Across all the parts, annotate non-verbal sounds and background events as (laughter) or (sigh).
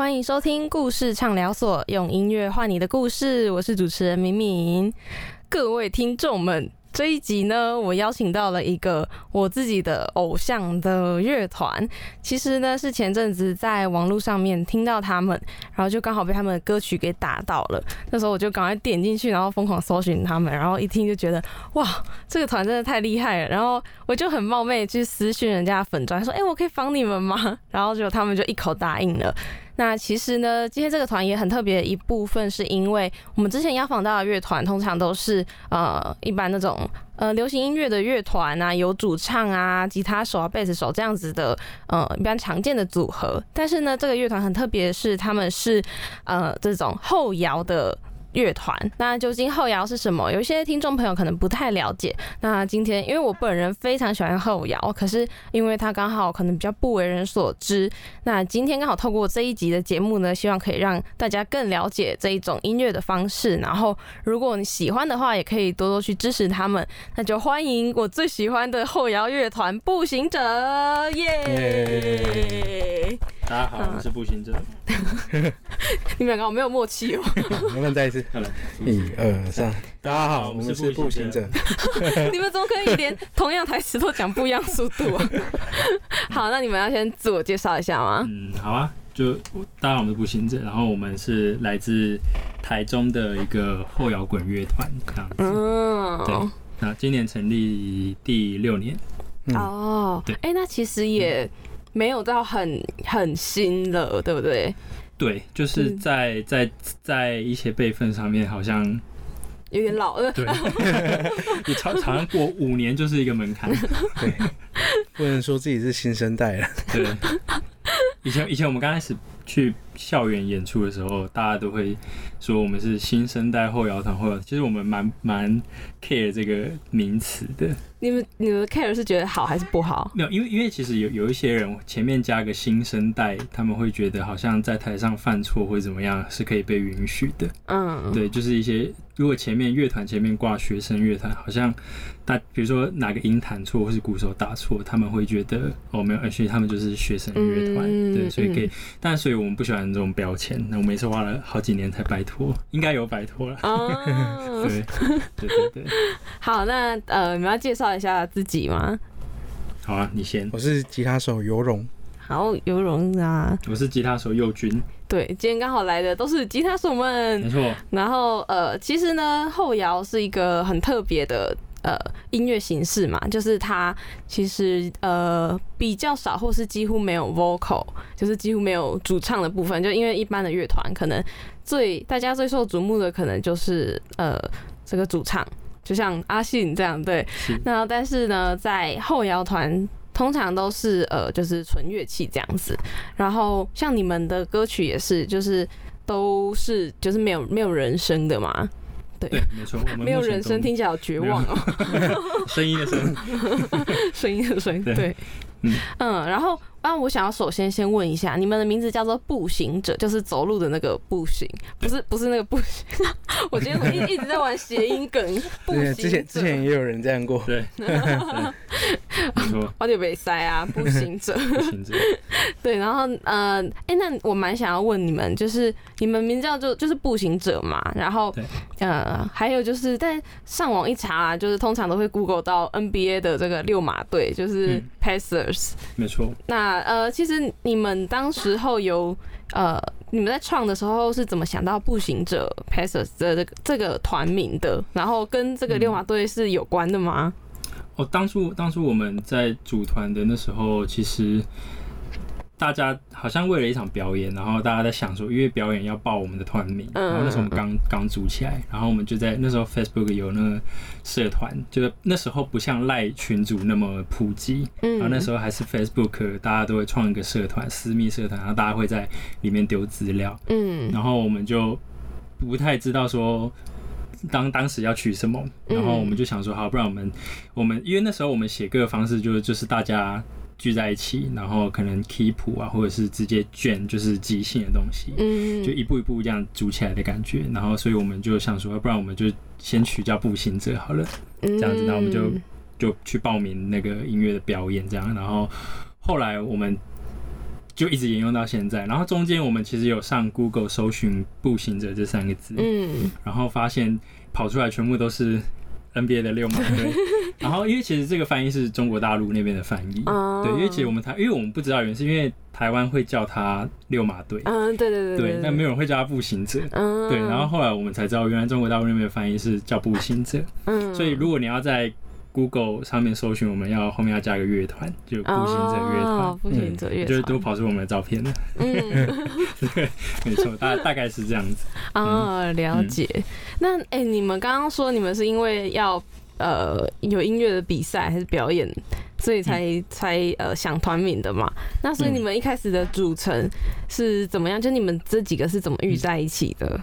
欢迎收听故事畅聊所，用音乐换你的故事。我是主持人敏敏，各位听众们。这一集呢，我邀请到了一个我自己的偶像的乐团。其实呢，是前阵子在网络上面听到他们，然后就刚好被他们的歌曲给打到了。那时候我就赶快点进去，然后疯狂搜寻他们，然后一听就觉得哇，这个团真的太厉害了。然后我就很冒昧去私讯人家粉专，说：“哎，我可以访你们吗？” (laughs) 然后就他们就一口答应了。那其实呢，今天这个团也很特别的，一部分是因为我们之前邀访到的乐团，通常都是呃一般那种呃流行音乐的乐团啊，有主唱啊、吉他手啊、贝斯手这样子的呃一般常见的组合。但是呢，这个乐团很特别，是他们是呃这种后摇的。乐团，那究竟后摇是什么？有一些听众朋友可能不太了解。那今天，因为我本人非常喜欢后摇，可是因为它刚好可能比较不为人所知。那今天刚好透过这一集的节目呢，希望可以让大家更了解这一种音乐的方式。然后，如果你喜欢的话，也可以多多去支持他们。那就欢迎我最喜欢的后摇乐团步行者，耶！(laughs) 大家好，我是步行者。(laughs) 你们两个好没有默契哦。(laughs) 我们再一次，一二三。大家好，我们是步行者。(laughs) 你们怎么可以连同样台词都讲不一样速度啊？好，那你们要先自我介绍一下吗？嗯，好啊，就大家好，我们是步行者，然后我们是来自台中的一个后摇滚乐团，这样子。嗯，对。那今年成立第六年。哦，对。哎，那其实也。没有到很很新了，对不对？对，就是在在在一些辈分上面好像有点老了。对，(laughs) 你常常过五年就是一个门槛。对，不能说自己是新生代了。对，以前以前我们刚开始去校园演出的时候，大家都会说我们是新生代后摇团，或者其实我们蛮蛮 care 这个名词的。你们你们 care 是觉得好还是不好？没有，因为因为其实有有一些人前面加个新生代，他们会觉得好像在台上犯错或者怎么样是可以被允许的。嗯，对，就是一些如果前面乐团前面挂学生乐团，好像大比如说哪个音弹错或是鼓手打错，他们会觉得哦没有，而且他们就是学生乐团，对，所以可以。但所以我们不喜欢这种标签。那我们也是花了好几年才摆脱，(laughs) 应该有摆脱了。哦，对对对对。(laughs) 好，那呃，你们要介绍。一下自己吗？好啊，你先。我是吉他手尤荣。好，尤荣啊。我是吉他手佑君。对，今天刚好来的都是吉他手们。没错。然后呃，其实呢，后摇是一个很特别的呃音乐形式嘛，就是它其实呃比较少或是几乎没有 vocal，就是几乎没有主唱的部分。就因为一般的乐团可能最大家最受瞩目的可能就是呃这个主唱。就像阿信这样，对，那但是呢，在后摇团通常都是呃，就是纯乐器这样子。然后像你们的歌曲也是，就是都是就是没有没有人声的嘛，对，没错，没有人声听起来好绝望。哦，(laughs) 声音的声，(laughs) 声音的声音，对，嗯，然后。啊，我想要首先先问一下，你们的名字叫做步行者，就是走路的那个步行，不是不是那个步行。(laughs) 我觉得我一一直在玩谐音梗。步行，之前之前也有人这样过。对，没错。我就被塞啊，步行者。(laughs) 步行者。(laughs) 对，然后呃，哎，那我蛮想要问你们，就是你们名字叫做就是步行者嘛？然后呃，还有就是，但上网一查，就是通常都会 Google 到 NBA 的这个六马队，就是 Pacers。没错。那呃，其实你们当时候有呃，你们在创的时候是怎么想到步行者 Passers 的这个这个团名的？然后跟这个六马队是有关的吗？哦，当初当初我们在组团的那时候，其实。大家好像为了一场表演，然后大家在想说，因为表演要报我们的团名，然后那时候我们刚刚组起来，然后我们就在那时候 Facebook 有那个社团，就是那时候不像赖群组那么普及，然后那时候还是 Facebook，大家都会创一个社团，私密社团，然后大家会在里面丢资料，嗯，然后我们就不太知道说当当时要取什么，然后我们就想说，好，不然我们我们因为那时候我们写歌的方式就是就是大家。聚在一起，然后可能 keep 啊，或者是直接卷，就是即兴的东西，嗯，就一步一步这样组起来的感觉。然后，所以我们就想说，不然我们就先取叫步行者好了，这样子。然后我们就就去报名那个音乐的表演，这样。然后后来我们。就一直沿用到现在。然后中间我们其实有上 Google 搜寻“步行者”这三个字，嗯，然后发现跑出来全部都是 NBA 的六马队。然后因为其实这个翻译是中国大陆那边的翻译，对，因为其实我们台，因为我们不知道原因是因为台湾会叫他六马队，嗯，对对对，对，但没有人会叫他步行者，嗯，对。然后后来我们才知道，原来中国大陆那边的翻译是叫步行者，嗯，所以如果你要在 Google 上面搜寻，我们要后面要加个乐团，就步行者乐团，步行者乐团，就都跑出我们的照片了。嗯，(laughs) 对，没错，大大概是这样子。啊，了解。那哎，你们刚刚说你们是因为要呃有音乐的比赛还是表演，所以才才呃想团名的嘛？那所以你们一开始的组成是怎么样？就你们这几个是怎么遇在一起的？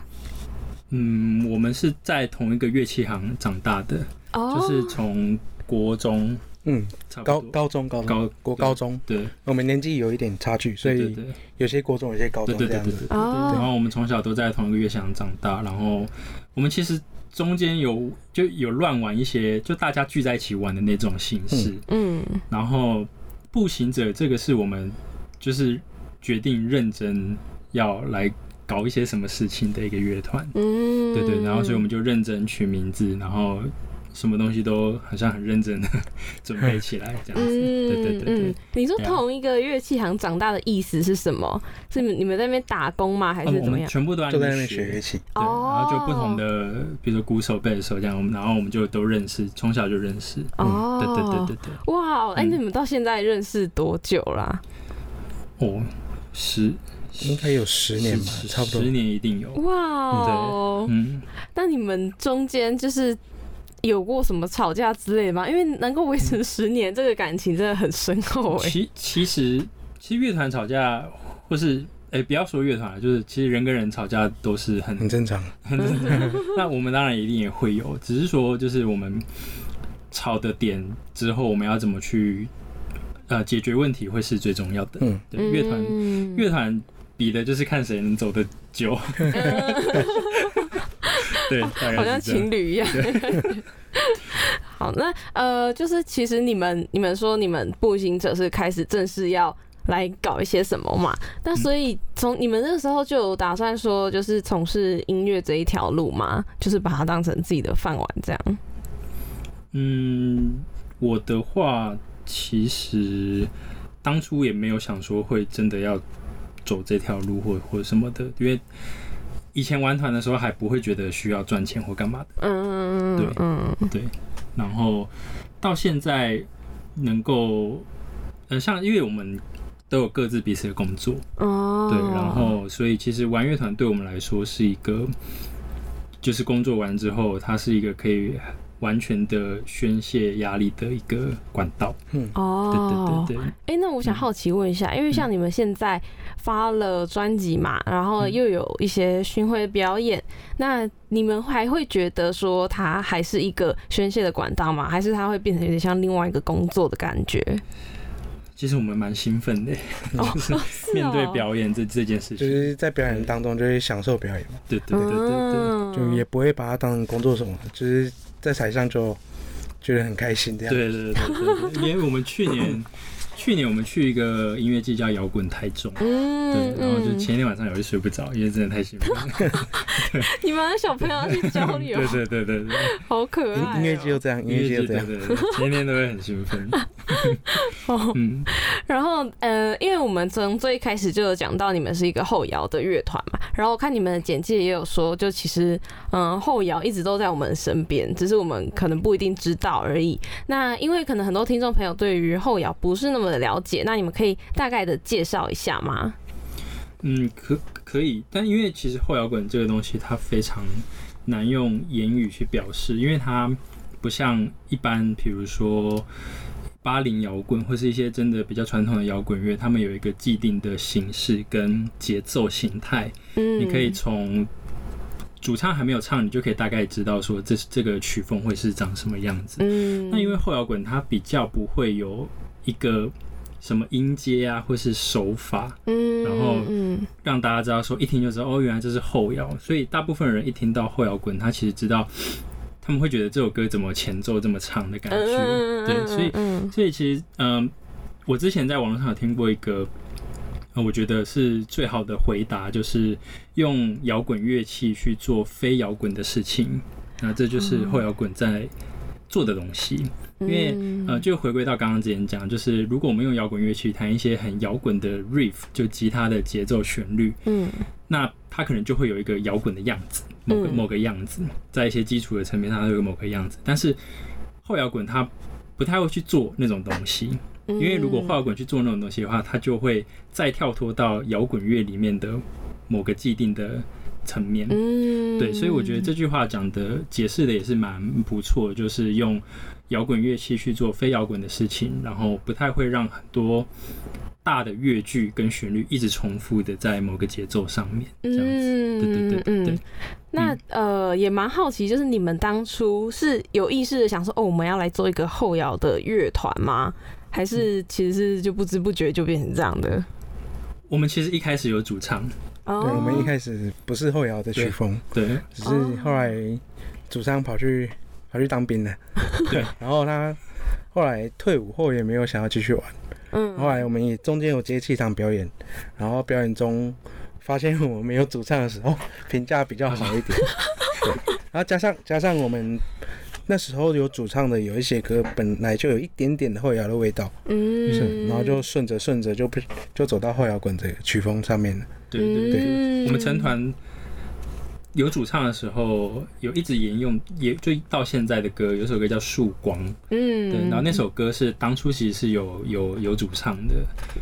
嗯，我们是在同一个乐器行长大的。哦就是从国中，嗯，高高中高高国高中，对，我们年纪有一点差距，所以有些国中，有些高中这样子。然后我们从小都在同一个乐器行长大，然后我们其实中间有就有乱玩一些，就大家聚在一起玩的那种形式，嗯。然后步行者这个是我们就是决定认真要来搞一些什么事情的一个乐团，嗯，对对。然后所以我们就认真取名字，然后。什么东西都好像很认真的 (laughs) 准备起来这样子，对对对对。你说同一个乐器行长大的意思是什么？是你们在那边打工吗？还是怎么样？全部都在那边学乐器，对，然后就不同的，比如说鼓手、贝手这样，然后我们就都认识，从小就认识。哦，对对对对对。哇，哎，你们到现在认识多久啦？哦，十应该有十年吧，差不多十年一定有。哇，对，嗯，那你们中间就是。有过什么吵架之类的吗？因为能够维持十年，这个感情真的很深厚。其其实，其实乐团吵架，或是哎，不要说乐团了就是其实人跟人吵架都是很很正常，很正常。(laughs) 那我们当然一定也会有，只是说就是我们吵的点之后，我们要怎么去呃解决问题，会是最重要的。嗯，对，乐团乐团比的就是看谁能走得久。(laughs) 对，(laughs) 好像情侣一样。(laughs) 好，那呃，就是其实你们你们说你们步行者是开始正式要来搞一些什么嘛？那所以从你们那个时候就有打算说，就是从事音乐这一条路嘛，就是把它当成自己的饭碗这样。嗯，我的话其实当初也没有想说会真的要走这条路或或什么的，因为。以前玩团的时候还不会觉得需要赚钱或干嘛的，嗯，对，嗯，对，然后到现在能够，呃，像因为我们都有各自彼此的工作，哦，对，然后所以其实玩乐团对我们来说是一个，就是工作完之后，它是一个可以。完全的宣泄压力的一个管道。嗯。哦，对对对对。哎，那我想好奇问一下，因为像你们现在发了专辑嘛，然后又有一些巡回表演，那你们还会觉得说它还是一个宣泄的管道吗？还是它会变成有点像另外一个工作的感觉？其实我们蛮兴奋的，就 (laughs) 是面对表演这这件事情，就是在表演当中就会享受表演嘛。对对对对对，就也不会把它当成工作什么，就是。在台上就觉得很开心，这样。对对对对对，因为我们去年。去年我们去一个音乐季叫摇滚太重，嗯，对，然后就前一天晚上有些睡不着，因为真的太兴奋。(laughs) 你们小朋友去交流，(laughs) 对对对对对，好可爱。音乐季就这样，音乐季就这样，对对对，天天都会很兴奋。(laughs) 嗯，然后呃，因为我们从最一开始就有讲到你们是一个后摇的乐团嘛，然后我看你们的简介也有说，就其实嗯后摇一直都在我们身边，只是我们可能不一定知道而已。那因为可能很多听众朋友对于后摇不是那么。的了解，那你们可以大概的介绍一下吗？嗯，可可以，但因为其实后摇滚这个东西，它非常难用言语去表示，因为它不像一般，比如说八零摇滚或是一些真的比较传统的摇滚乐，他们有一个既定的形式跟节奏形态。嗯，你可以从主唱还没有唱，你就可以大概知道说这这个曲风会是长什么样子。嗯，那因为后摇滚它比较不会有。一个什么音阶啊，或是手法，嗯，然后让大家知道说，一听就知道哦，原来这是后摇。所以大部分人一听到后摇滚，他其实知道，他们会觉得这首歌怎么前奏这么长的感觉，对，所以所以其实嗯，我之前在网络上有听过一个我觉得是最好的回答，就是用摇滚乐器去做非摇滚的事情。那这就是后摇滚在做的东西。因为呃，就回归到刚刚之前讲，就是如果我们用摇滚乐器弹一些很摇滚的 riff，就吉他的节奏旋律，嗯，那它可能就会有一个摇滚的样子，某个某个样子，在一些基础的层面上，它有某个样子。但是后摇滚它不太会去做那种东西，因为如果后摇滚去做那种东西的话，它就会再跳脱到摇滚乐里面的某个既定的层面。嗯，对，所以我觉得这句话讲的解释的也是蛮不错，就是用。摇滚乐器去做非摇滚的事情，然后不太会让很多大的乐句跟旋律一直重复的在某个节奏上面，这样子。对对对对。那呃，也蛮好奇，就是你们当初是有意识的想说，哦，我们要来做一个后摇的乐团吗？还是其实是就不知不觉就变成这样的？我们其实一开始有主唱，对，我们一开始不是后摇的曲风，对，只是后来主唱跑去。跑去当兵了，对，(laughs) 然后他后来退伍后也没有想要继续玩，嗯，后来我们也中间有接气场表演，然后表演中发现我们没有主唱的时候，评价比较好一点，(laughs) 对，然后加上加上我们那时候有主唱的有一些歌本来就有一点点的后摇的味道，嗯，是，然后就顺着顺着就就走到后摇滚这个曲风上面了，对对对，我们成团。有主唱的时候，有一直沿用，也就到现在的歌，有首歌叫《曙光》，嗯，对，然后那首歌是当初其实是有有有主唱的，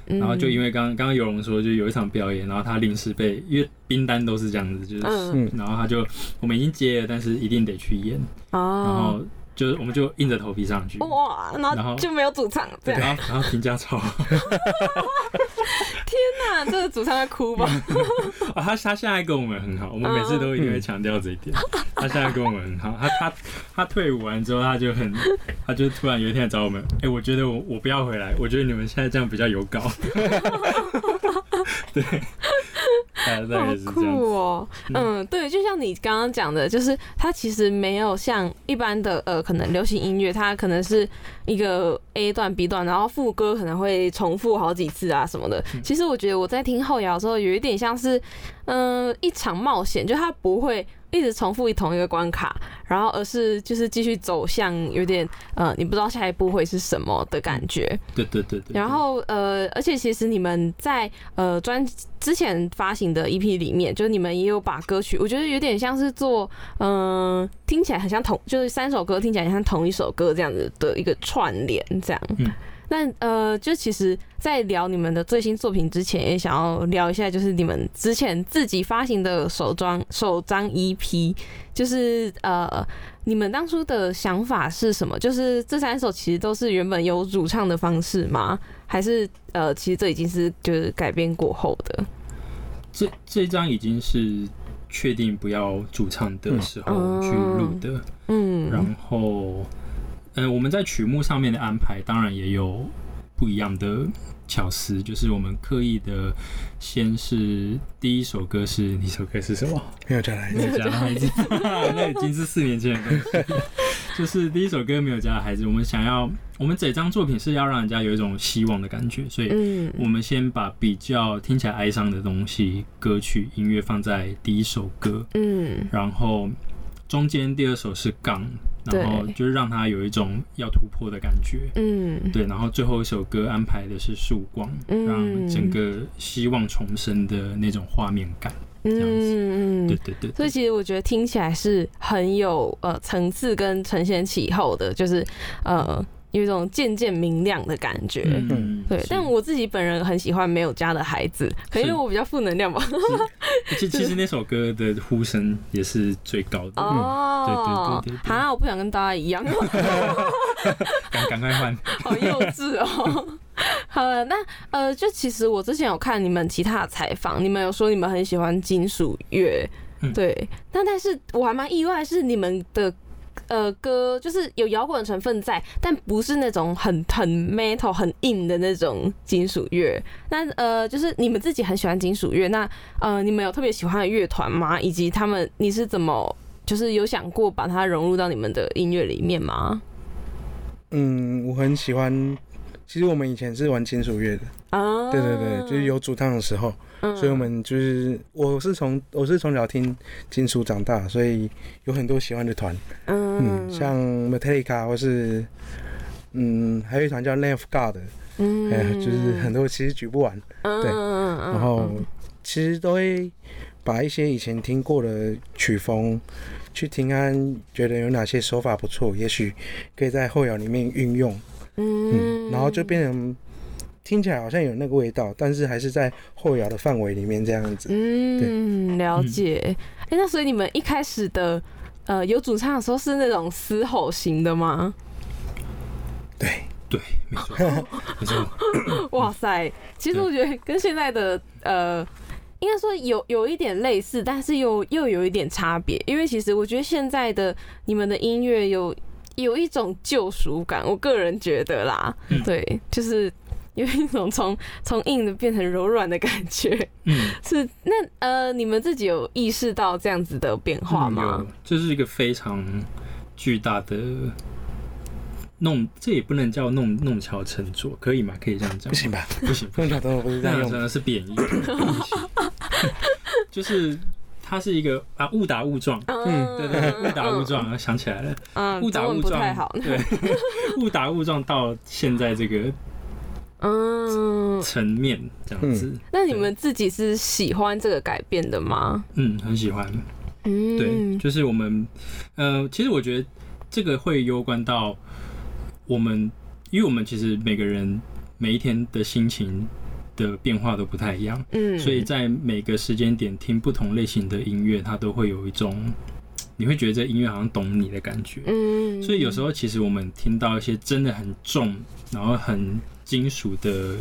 然后就因为刚刚刚有龙说，就有一场表演，然后他临时被，因为冰单都是这样子，就是，然后他就我们已经接了，但是一定得去演，然后。就是我们就硬着头皮上去，哇，然后就没有主唱，对，然后然后评价超，(laughs) 天哪，这个主唱在哭吧？(laughs) 啊，他他现在跟我们很好，我们每次都一定会强调这一点。他现在跟我们很好，他他他退伍完之后，他就很，他就突然有一天来找我们，哎，我觉得我我不要回来，我觉得你们现在这样比较有搞。(laughs) 对。好酷哦！嗯，对，就像你刚刚讲的，就是它其实没有像一般的呃，可能流行音乐，它可能是一个 A 段 B 段，然后副歌可能会重复好几次啊什么的。其实我觉得我在听后摇的时候，有一点像是嗯一场冒险，就它不会。一直重复同一个关卡，然后而是就是继续走向有点呃，你不知道下一步会是什么的感觉。对对对对。然后呃，而且其实你们在呃专之前发行的 EP 里面，就是你们也有把歌曲，我觉得有点像是做嗯，听起来很像同，就是三首歌听起来像同一首歌这样子的一个串联，这样。嗯。那呃，就其实，在聊你们的最新作品之前，也想要聊一下，就是你们之前自己发行的首张首张 EP，就是呃，你们当初的想法是什么？就是这三首其实都是原本有主唱的方式吗？还是呃，其实这已经是就是改编过后的？这这张已经是确定不要主唱的时候去录的，嗯，然后。嗯，我们在曲目上面的安排当然也有不一样的巧思，就是我们刻意的，先是第一首歌是，你首歌是什么？没有加孩子，没有加孩子，(laughs) 那已经是四年前的东西。就是第一首歌没有加孩子，我们想要，我们整张作品是要让人家有一种希望的感觉，所以我们先把比较听起来哀伤的东西，歌曲音乐放在第一首歌，嗯，然后中间第二首是杠。然后就是让他有一种要突破的感觉，嗯，对。然后最后一首歌安排的是曙光，让整个希望重生的那种画面感，这样子，对对对。所以其实我觉得听起来是很有呃层次跟承先启后的，就是呃。有一种渐渐明亮的感觉，嗯，对。但我自己本人很喜欢没有家的孩子，可能因为我比较负能量吧。其其实 (laughs) 那首歌的呼声也是最高的哦。对对对对。啊，我不想跟大家一样。(laughs) 赶赶快换。好幼稚哦。(laughs) 好了，那呃，就其实我之前有看你们其他的采访，你们有说你们很喜欢金属乐，对。但但是我还蛮意外，是你们的。呃，歌就是有摇滚成分在，但不是那种很很 metal 很硬的那种金属乐。那呃，就是你们自己很喜欢金属乐，那呃，你们有特别喜欢的乐团吗？以及他们你是怎么就是有想过把它融入到你们的音乐里面吗？嗯，我很喜欢其实我们以前是玩金属乐的啊，对对对，就是有主唱的时候，所以我们就是我是从我是从小听金属长大，所以有很多喜欢的团，嗯，像 Metallica 或是嗯，还有一团叫 Lamb of God，嗯，就是很多其实举不完，对，然后其实都会把一些以前听过的曲风去听安，觉得有哪些手法不错，也许可以在后摇里面运用。嗯，然后就变成听起来好像有那个味道，但是还是在后摇的范围里面这样子。嗯，了解。哎，那所以你们一开始的呃有主唱的时候是那种嘶吼型的吗？对对，没错 (laughs) 没错。哇塞，其实我觉得跟现在的呃，应该说有有一点类似，但是又又有一点差别。因为其实我觉得现在的你们的音乐有。有一种救赎感，我个人觉得啦，对，就是有一种从从硬的变成柔软的感觉。嗯，(laughs) 是那呃，你们自己有意识到这样子的变化吗？这是一个非常巨大的弄，这也不能叫弄弄巧成拙，可以吗？可以这样讲？不行吧？不行，弄巧成拙不是这样用，真的是贬义。(laughs) 就是。它是一个啊，误打误撞，嗯，对对，误打误撞，想起来了，嗯，误打误撞，对，(laughs) 误打误撞到现在这个嗯层面这样子。那你们自己是喜欢这个改变的吗？嗯，很喜欢。嗯，对，就是我们，呃，其实我觉得这个会攸关到我们，因为我们其实每个人每一天的心情。的变化都不太一样，嗯，所以在每个时间点听不同类型的音乐，它都会有一种你会觉得这音乐好像懂你的感觉，嗯，所以有时候其实我们听到一些真的很重，然后很金属的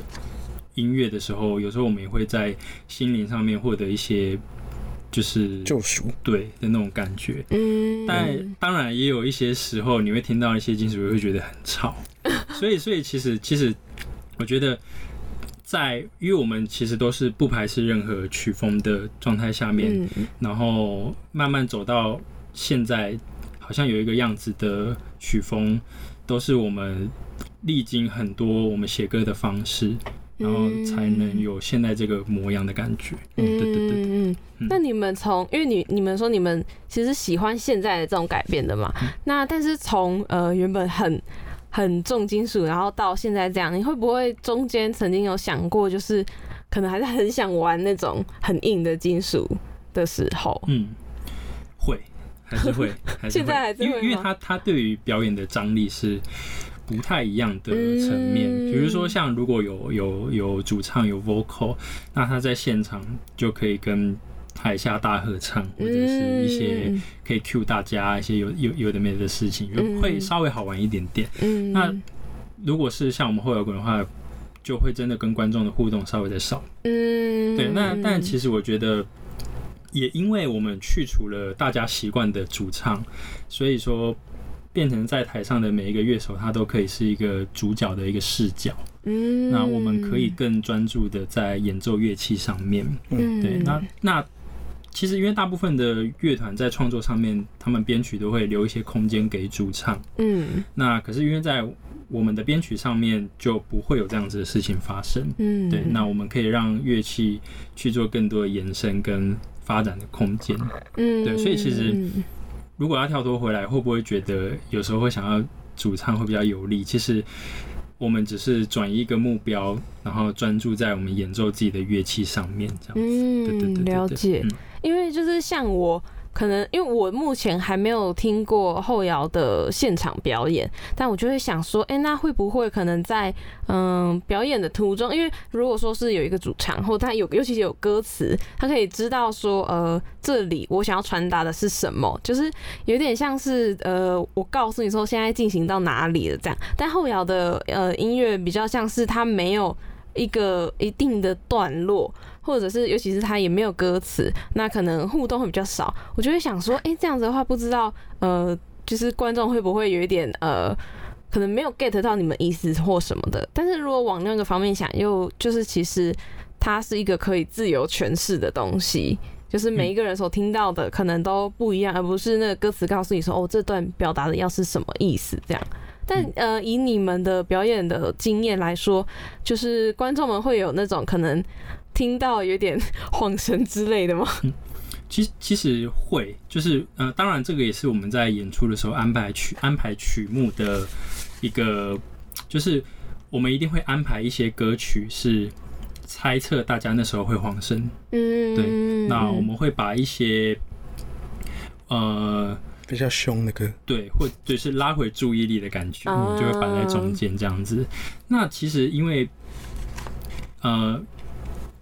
音乐的时候，有时候我们也会在心灵上面获得一些就是救赎，对的那种感觉，嗯，但当然也有一些时候你会听到一些金属乐会觉得很吵，(laughs) 所以所以其实其实我觉得。在，因为我们其实都是不排斥任何曲风的状态下面，然后慢慢走到现在，好像有一个样子的曲风，都是我们历经很多我们写歌的方式，然后才能有现在这个模样的感觉。嗯，对对对嗯。那你们从，因为你你们说你们其实喜欢现在的这种改变的嘛？那但是从呃原本很。很重金属，然后到现在这样，你会不会中间曾经有想过，就是可能还是很想玩那种很硬的金属的时候？嗯，会，还是会，(laughs) 现在还是会，因为因为他他对于表演的张力是不太一样的层面。比如说像如果有有有主唱有 vocal，那他在现场就可以跟。台下大合唱，或者是一些可以 cue 大家一些有有有的没的事情，会稍微好玩一点点。那如果是像我们后摇滚的话，就会真的跟观众的互动稍微的少。嗯，对。那但其实我觉得，也因为我们去除了大家习惯的主唱，所以说变成在台上的每一个乐手，他都可以是一个主角的一个视角。嗯，那我们可以更专注的在演奏乐器上面。嗯，对。那那。其实，因为大部分的乐团在创作上面，他们编曲都会留一些空间给主唱。嗯，那可是因为在我们的编曲上面就不会有这样子的事情发生。嗯，对，那我们可以让乐器去做更多的延伸跟发展的空间。嗯，对，所以其实如果要跳脱回来，会不会觉得有时候会想要主唱会比较有力？其实。我们只是转移一个目标，然后专注在我们演奏自己的乐器上面，这样子。嗯，了解。因为就是像我。可能因为我目前还没有听过后摇的现场表演，但我就会想说，哎，那会不会可能在嗯表演的途中，因为如果说是有一个主唱，或他有尤其是有歌词，他可以知道说，呃，这里我想要传达的是什么，就是有点像是呃，我告诉你说现在进行到哪里了这样。但后摇的呃音乐比较像是他没有一个一定的段落。或者是，尤其是它也没有歌词，那可能互动会比较少。我就会想说，哎，这样子的话，不知道，呃，就是观众会不会有一点，呃，可能没有 get 到你们意思或什么的。但是如果往那个方面想，又就是其实它是一个可以自由诠释的东西，就是每一个人所听到的可能都不一样，而不是那个歌词告诉你说，哦，这段表达的要是什么意思这样。但呃，以你们的表演的经验来说，就是观众们会有那种可能听到有点 (laughs) 晃神之类的吗？其实其实会，就是呃，当然这个也是我们在演出的时候安排曲安排曲目的一个，就是我们一定会安排一些歌曲是猜测大家那时候会晃神。嗯，对，那我们会把一些呃。比较凶的歌，对，或就是拉回注意力的感觉，就会摆在中间这样子。那其实因为，呃，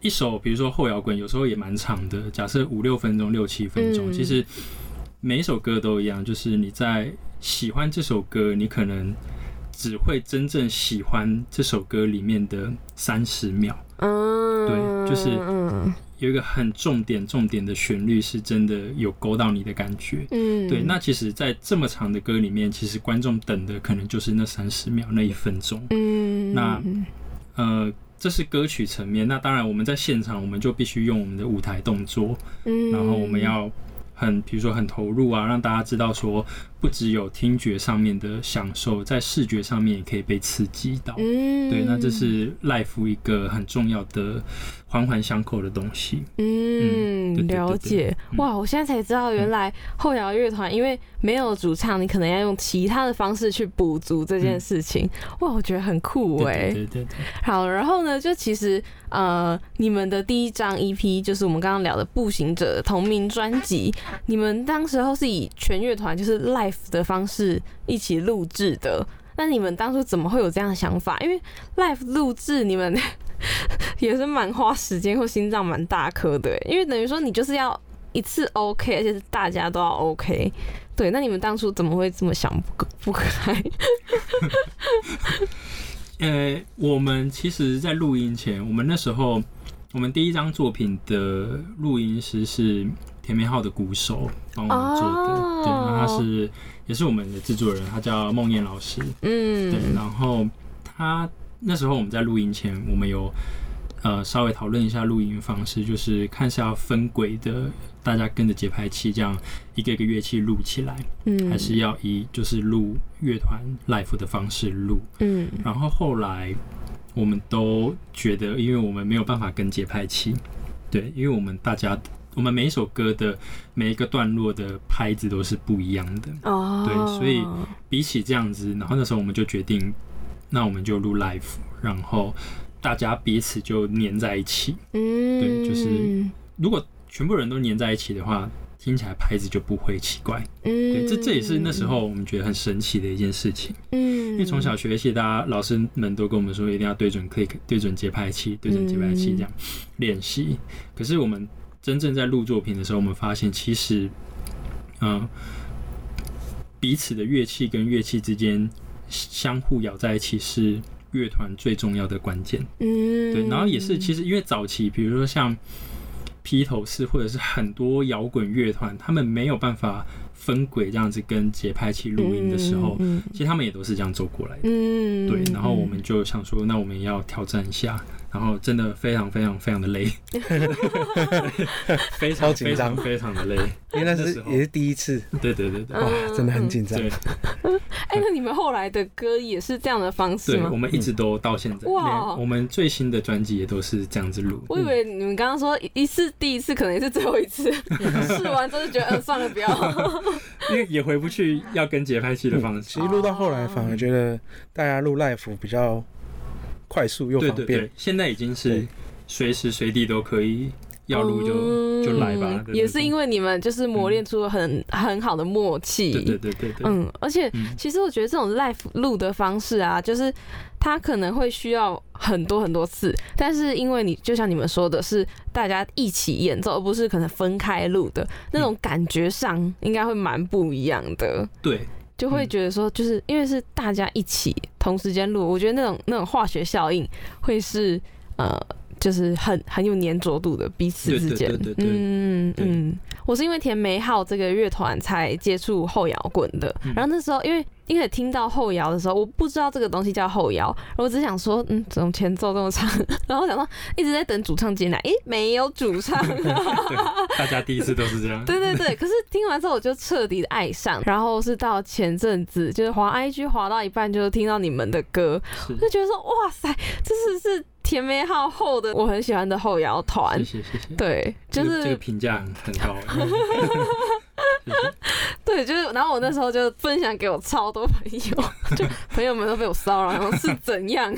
一首比如说后摇滚，有时候也蛮长的，假设五六分钟、六七分钟，其实每一首歌都一样，就是你在喜欢这首歌，你可能只会真正喜欢这首歌里面的三十秒。嗯，对，就是嗯。有一个很重点、重点的旋律，是真的有勾到你的感觉。嗯，对。那其实，在这么长的歌里面，其实观众等的可能就是那三十秒、那一分钟。嗯，那呃，这是歌曲层面。那当然，我们在现场，我们就必须用我们的舞台动作。嗯，然后我们要。很，比如说很投入啊，让大家知道说，不只有听觉上面的享受，在视觉上面也可以被刺激到。嗯，对，那这是 life 一个很重要的环环相扣的东西。嗯，了解。哇，我现在才知道，原来后摇乐团因为没有主唱，你可能要用其他的方式去补足这件事情。哇，我觉得很酷哎。对对对。好，然后呢，就其实呃，你们的第一张 EP 就是我们刚刚聊的《步行者》同名专辑。你们当时候是以全乐团就是 l 的方式一起录制的，那你们当初怎么会有这样的想法？因为 l i f e 录制你们 (laughs) 也是蛮花时间或心脏蛮大颗的，因为等于说你就是要一次 OK，而且是大家都要 OK。对，那你们当初怎么会这么想不不开？(laughs) 呃，我们其实，在录音前，我们那时候我们第一张作品的录音师是。甜美浩的鼓手帮我们做的，对，那他是也是我们的制作人，他叫孟燕老师，嗯，对，然后他那时候我们在录音前，我们有呃稍微讨论一下录音方式，就是看是要分轨的，大家跟着节拍器这样一个一个乐器录起来，嗯，还是要以就是录乐团 l i f e 的方式录，嗯，然后后来我们都觉得，因为我们没有办法跟节拍器，对，因为我们大家。我们每一首歌的每一个段落的拍子都是不一样的哦，对，所以比起这样子，然后那时候我们就决定，那我们就录 live，然后大家彼此就粘在一起，嗯，对，就是如果全部人都粘在一起的话，听起来拍子就不会奇怪，嗯，对，这这也是那时候我们觉得很神奇的一件事情，嗯，因为从小学习，大家老师们都跟我们说一定要对准 click，对准节拍器，对准节拍器这样练习，可是我们。真正在录作品的时候，我们发现其实，嗯，彼此的乐器跟乐器之间相互咬在一起是乐团最重要的关键。嗯，对。然后也是，其实因为早期，比如说像披头士或者是很多摇滚乐团，他们没有办法分轨这样子跟节拍器录音的时候，其实他们也都是这样走过来的。嗯，对。然后我们就想说，那我们也要挑战一下。然后真的非常非常非常的累，(laughs) 非常紧张，非常的累，因为那是也是第一次，对对对对，哇，真的很紧张。(laughs) 哎，那你们后来的歌也是这样的方式吗？我们一直都到现在，哇，我们最新的专辑也都是这样子录。我以为你们刚刚说一次第一次可能也是最后一次，(laughs) 试完之后就觉得嗯算了不要，因为也回不去要跟节拍器的方式。其实录到后来反而觉得大家录 live 比较。快速又方便，现在已经是随时随地都可以要录就就来吧。也是因为你们就是磨练出了很很好的默契。对对对对对。嗯，而且其实我觉得这种 live 录的方式啊，就是它可能会需要很多很多次，但是因为你就像你们说的是大家一起演奏，而不是可能分开录的那种感觉上，应该会蛮不一样的。对。就会觉得说，就是因为是大家一起同时间录，我觉得那种那种化学效应会是呃，就是很很有粘着度的彼此之间。嗯嗯，我是因为田美好这个乐团才接触后摇滚的。然后那时候因为因为听到后摇的时候，我不知道这个东西叫后摇，我只想说，嗯，怎么前奏这么长？(laughs) 然后想到一直在等主唱进来，诶，没有主唱。大家第一次都是这样。对对对，可是听完之后我就彻底的爱上。然后是到前阵子，就是滑 IG 滑到一半，就听到你们的歌，就觉得说，哇塞，这是是。甜美号后的我很喜欢的后摇团，谢谢谢谢。对，就是这个评价很很高。(laughs) 对，就是，然后我那时候就分享给我超多朋友，就朋友们都被我骚扰，然后是怎样？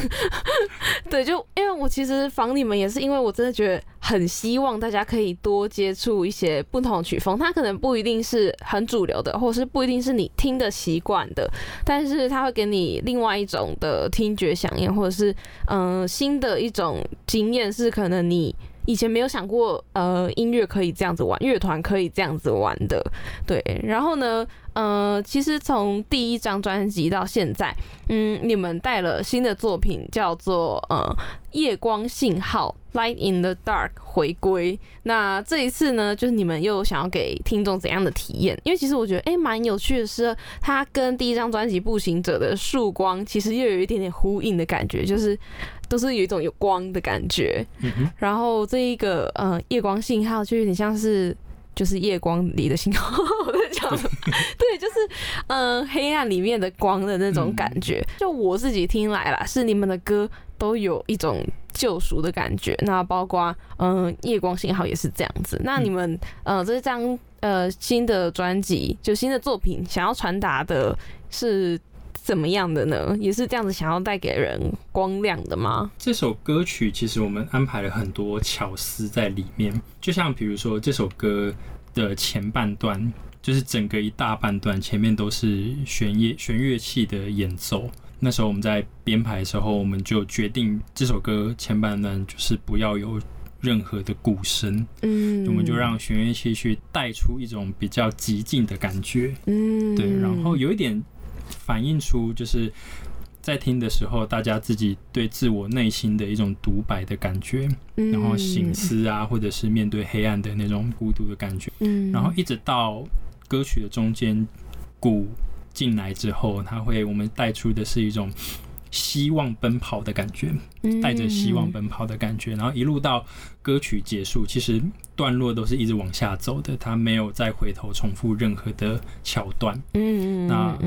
(laughs) 对，就因为我其实访你们也是因为我真的觉得很希望大家可以多接触一些不同的曲风，它可能不一定是很主流的，或者是不一定是你听的习惯的，但是它会给你另外一种的听觉响应，或者是嗯新的一种经验，是可能你。以前没有想过，呃，音乐可以这样子玩，乐团可以这样子玩的，对。然后呢，呃，其实从第一张专辑到现在，嗯，你们带了新的作品，叫做呃《夜光信号》（Light in the Dark） 回归。那这一次呢，就是你们又想要给听众怎样的体验？因为其实我觉得，哎，蛮有趣的是，它跟第一张专辑《步行者》的曙光其实又有一点点呼应的感觉，就是。都是有一种有光的感觉，然后这一个呃夜光信号就有点像是就是夜光里的信号，我在讲，(laughs) 对，就是嗯黑暗里面的光的那种感觉。就我自己听来啦，是你们的歌都有一种救赎的感觉。那包括嗯夜光信号也是这样子。那你们呃这张呃新的专辑就新的作品想要传达的是？怎么样的呢？也是这样子想要带给人光亮的吗？这首歌曲其实我们安排了很多巧思在里面，就像比如说这首歌的前半段，就是整个一大半段前面都是弦乐弦乐器的演奏。那时候我们在编排的时候，我们就决定这首歌前半段就是不要有任何的鼓声，嗯，我们就让弦乐器去带出一种比较极静的感觉，嗯，对，然后有一点。反映出就是在听的时候，大家自己对自我内心的一种独白的感觉，然后醒思啊，或者是面对黑暗的那种孤独的感觉，嗯，然后一直到歌曲的中间鼓进来之后，它会我们带出的是一种。希望奔跑的感觉，带着希望奔跑的感觉，然后一路到歌曲结束，其实段落都是一直往下走的，他没有再回头重复任何的桥段。嗯嗯，那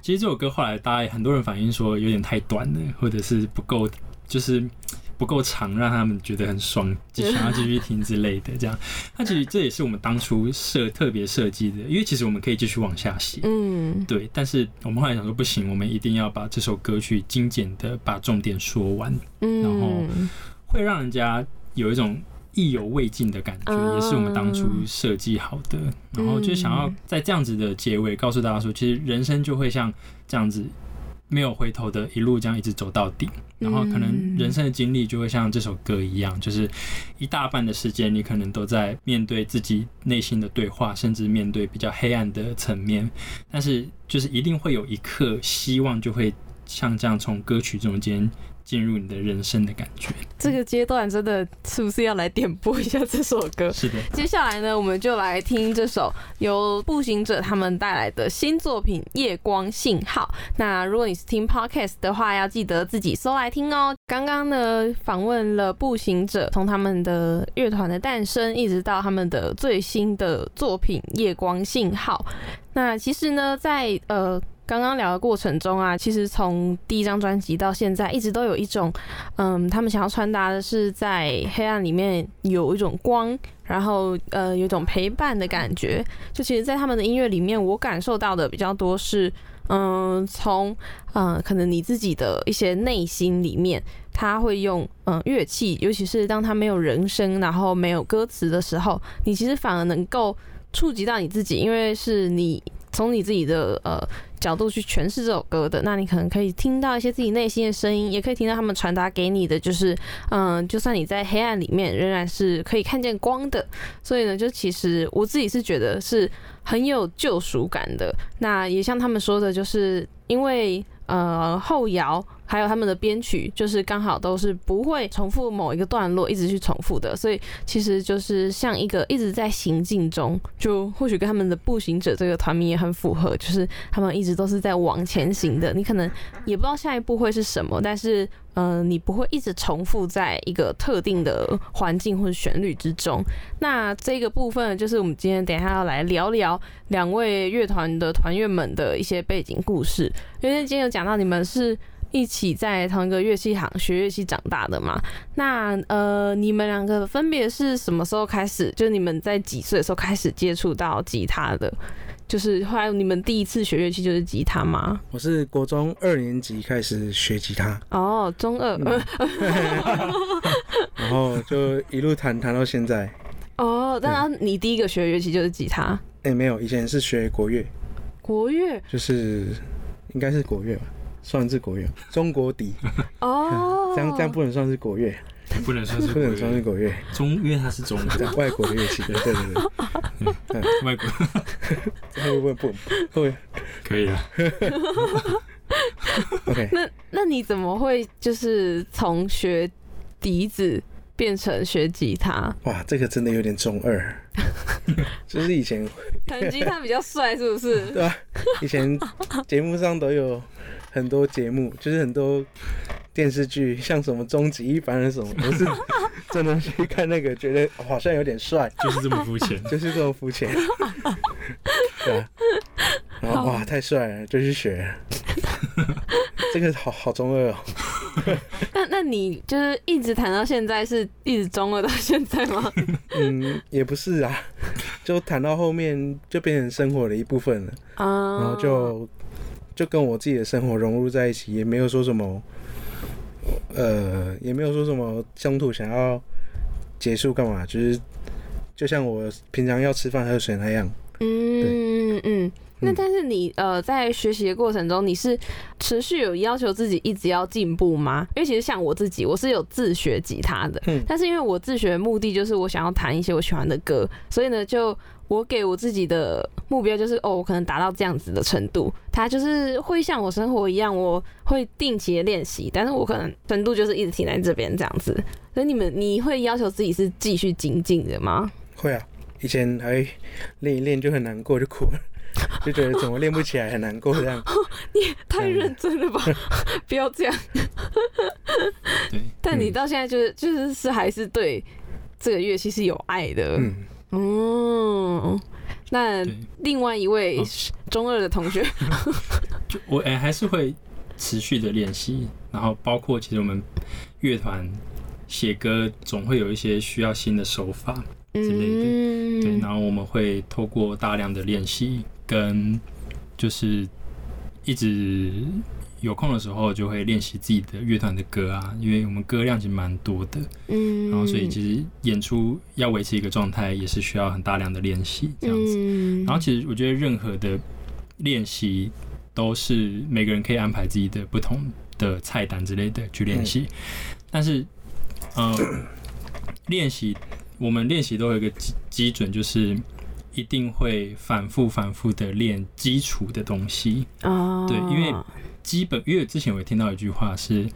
其实这首歌后来大家很多人反映说有点太短了，或者是不够，就是。不够长，让他们觉得很爽，就想要继续听之类的。这样，那其实这也是我们当初设特别设计的，因为其实我们可以继续往下写，嗯，对。但是我们后来想说，不行，我们一定要把这首歌曲精简的把重点说完，嗯，然后会让人家有一种意犹未尽的感觉，也是我们当初设计好的。然后就想要在这样子的结尾告诉大家说，其实人生就会像这样子。没有回头的一路这样一直走到底，然后可能人生的经历就会像这首歌一样，就是一大半的时间你可能都在面对自己内心的对话，甚至面对比较黑暗的层面，但是就是一定会有一刻希望就会像这样从歌曲中间。进入你的人生的感觉，这个阶段真的是不是要来点播一下这首歌？(laughs) 是的。接下来呢，我们就来听这首由步行者他们带来的新作品《夜光信号》。那如果你是听 podcast 的话，要记得自己搜来听哦。刚刚呢，访问了步行者，从他们的乐团的诞生，一直到他们的最新的作品《夜光信号》。那其实呢，在呃。刚刚聊的过程中啊，其实从第一张专辑到现在，一直都有一种，嗯，他们想要传达的是在黑暗里面有一种光，然后呃，有一种陪伴的感觉。就其实，在他们的音乐里面，我感受到的比较多是，嗯，从嗯，可能你自己的一些内心里面，他会用嗯乐器，尤其是当他没有人声，然后没有歌词的时候，你其实反而能够触及到你自己，因为是你。从你自己的呃角度去诠释这首歌的，那你可能可以听到一些自己内心的声音，也可以听到他们传达给你的，就是嗯，就算你在黑暗里面，仍然是可以看见光的。所以呢，就其实我自己是觉得是很有救赎感的。那也像他们说的，就是因为呃后摇还有他们的编曲，就是刚好都是不会重复某一个段落，一直去重复的，所以其实就是像一个一直在行进中，就或许跟他们的步行者这个团名也很符合，就是他们一直都是在往前行的。你可能也不知道下一步会是什么，但是嗯，你不会一直重复在一个特定的环境或者旋律之中。那这个部分就是我们今天等一下要来聊聊两位乐团的团员们的一些背景故事，因为今天有讲到你们是。一起在同一个乐器行学乐器长大的嘛？那呃，你们两个分别是什么时候开始？就是你们在几岁的时候开始接触到吉他的？就是后来你们第一次学乐器就是吉他吗？我是国中二年级开始学吉他。哦，中二。(laughs) 然后就一路弹弹到现在。哦，那你第一个学乐器就是吉他？哎，没有，以前是学国乐。国乐？就是应该是国乐吧。算是国乐，中国笛哦，(laughs) 这样这样不能算是国乐，不能算是不能算是国乐，中因为它是中国。外国的乐器，对对对，(laughs) 外国，会 (laughs) 不会不会。可以啊，OK，那那你怎么会就是从学笛子变成学吉他？哇，这个真的有点中二，就是以前弹吉他比较帅，是不是？对啊？以前节目上都有。很多节目就是很多电视剧，像什么《终极一班》什么，我是 (laughs) 真的去看那个，觉得好像有点帅，就是这么肤浅，(laughs) 就是这么肤浅。(laughs) 对啊，然后哇，太帅了，就去学。这个好好中二哦。那那你就是一直谈到现在，是一直中二到现在吗？嗯，也不是啊，就谈到后面就变成生活的一部分了啊，然后就。就跟我自己的生活融入在一起，也没有说什么，呃，也没有说什么中途想要结束干嘛，就是就像我平常要吃饭喝水那样。嗯嗯。那但是你呃在学习的过程中，你是持续有要求自己一直要进步吗？因为其实像我自己，我是有自学吉他的，嗯，但是因为我自学的目的就是我想要弹一些我喜欢的歌，所以呢就。我给我自己的目标就是，哦，我可能达到这样子的程度，它就是会像我生活一样，我会定期的练习，但是我可能程度就是一直停在这边这样子。所以你们，你会要求自己是继续精进的吗？会啊，以前还练一练就很难过，就哭了，(laughs) 就觉得怎么练不起来，很难过这样。(laughs) 你也太认真了吧？(laughs) 不要这样。但你到现在就是就是是还是对这个乐器是有爱的。嗯。哦，那另外一位中二的同学，(laughs) 就我哎还是会持续的练习，然后包括其实我们乐团写歌总会有一些需要新的手法之类的，对，然后我们会透过大量的练习跟就是一直。有空的时候就会练习自己的乐团的歌啊，因为我们歌量其实蛮多的，嗯，然后所以其实演出要维持一个状态也是需要很大量的练习这样子。然后其实我觉得任何的练习都是每个人可以安排自己的不同的菜单之类的去练习，但是呃，(coughs) 练习我们练习都有一个基基准，就是一定会反复反复的练基础的东西。哦，对，因为。基本，因为之前我也听到一句话是，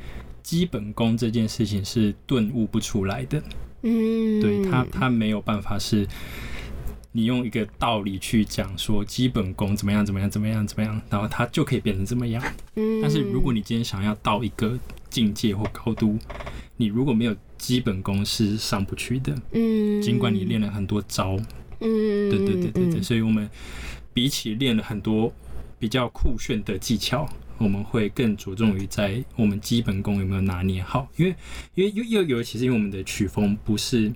基本功这件事情是顿悟不出来的。嗯，对他，他没有办法是，你用一个道理去讲说基本功怎么样怎么样怎么样怎么样，然后他就可以变成怎么样。嗯，但是如果你今天想要到一个境界或高度，你如果没有基本功是上不去的。嗯，尽管你练了很多招。嗯，对对对对对，所以我们比起练了很多比较酷炫的技巧。我们会更着重于在我们基本功有没有拿捏好，因为因为又又尤其是因为我们的曲风不是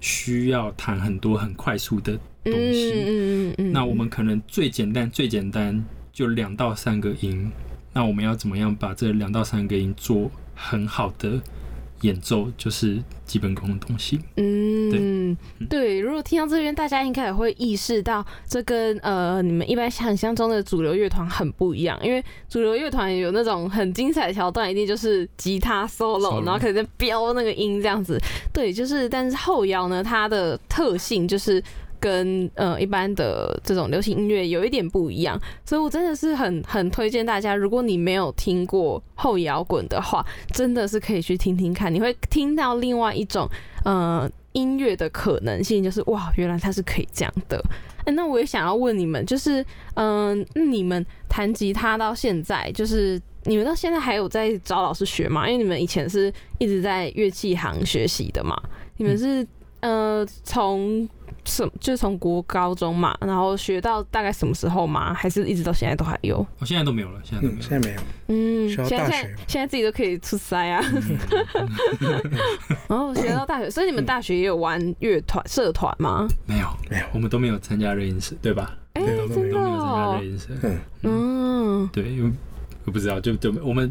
需要弹很多很快速的东西，嗯嗯嗯那我们可能最简单最简单就两到三个音，那我们要怎么样把这两到三个音做很好的？演奏就是基本功的东西。嗯，对。如果听到这边，大家应该也会意识到，这跟呃你们一般想象中的主流乐团很不一样。因为主流乐团有那种很精彩的桥段，一定就是吉他 solo，然后可能在飙那个音这样子。对，就是。但是后摇呢，它的特性就是跟呃一般的这种流行音乐有一点不一样，所以我真的是很很推荐大家，如果你没有听过后摇滚的话，真的是可以去听听看，你会听到另外一种呃音乐的可能性，就是哇，原来它是可以这样的。哎，那我也想要问你们，就是嗯，你们弹吉他到现在，就是你们到现在还有在找老师学吗？因为你们以前是一直在乐器行学习的嘛，你们是呃从。什就是从国高中嘛，然后学到大概什么时候嘛？还是一直到现在都还有？我现在都没有了，现在都没有现在没有。嗯，现在现在自己都可以出塞啊。(laughs) 然后学到大学，所以你们大学也有玩乐团社团吗？没有，没有，我们都没有参加热音社，对吧？哎，真的，都没有参加热音社。嗯，对，因为我不知道，就就我们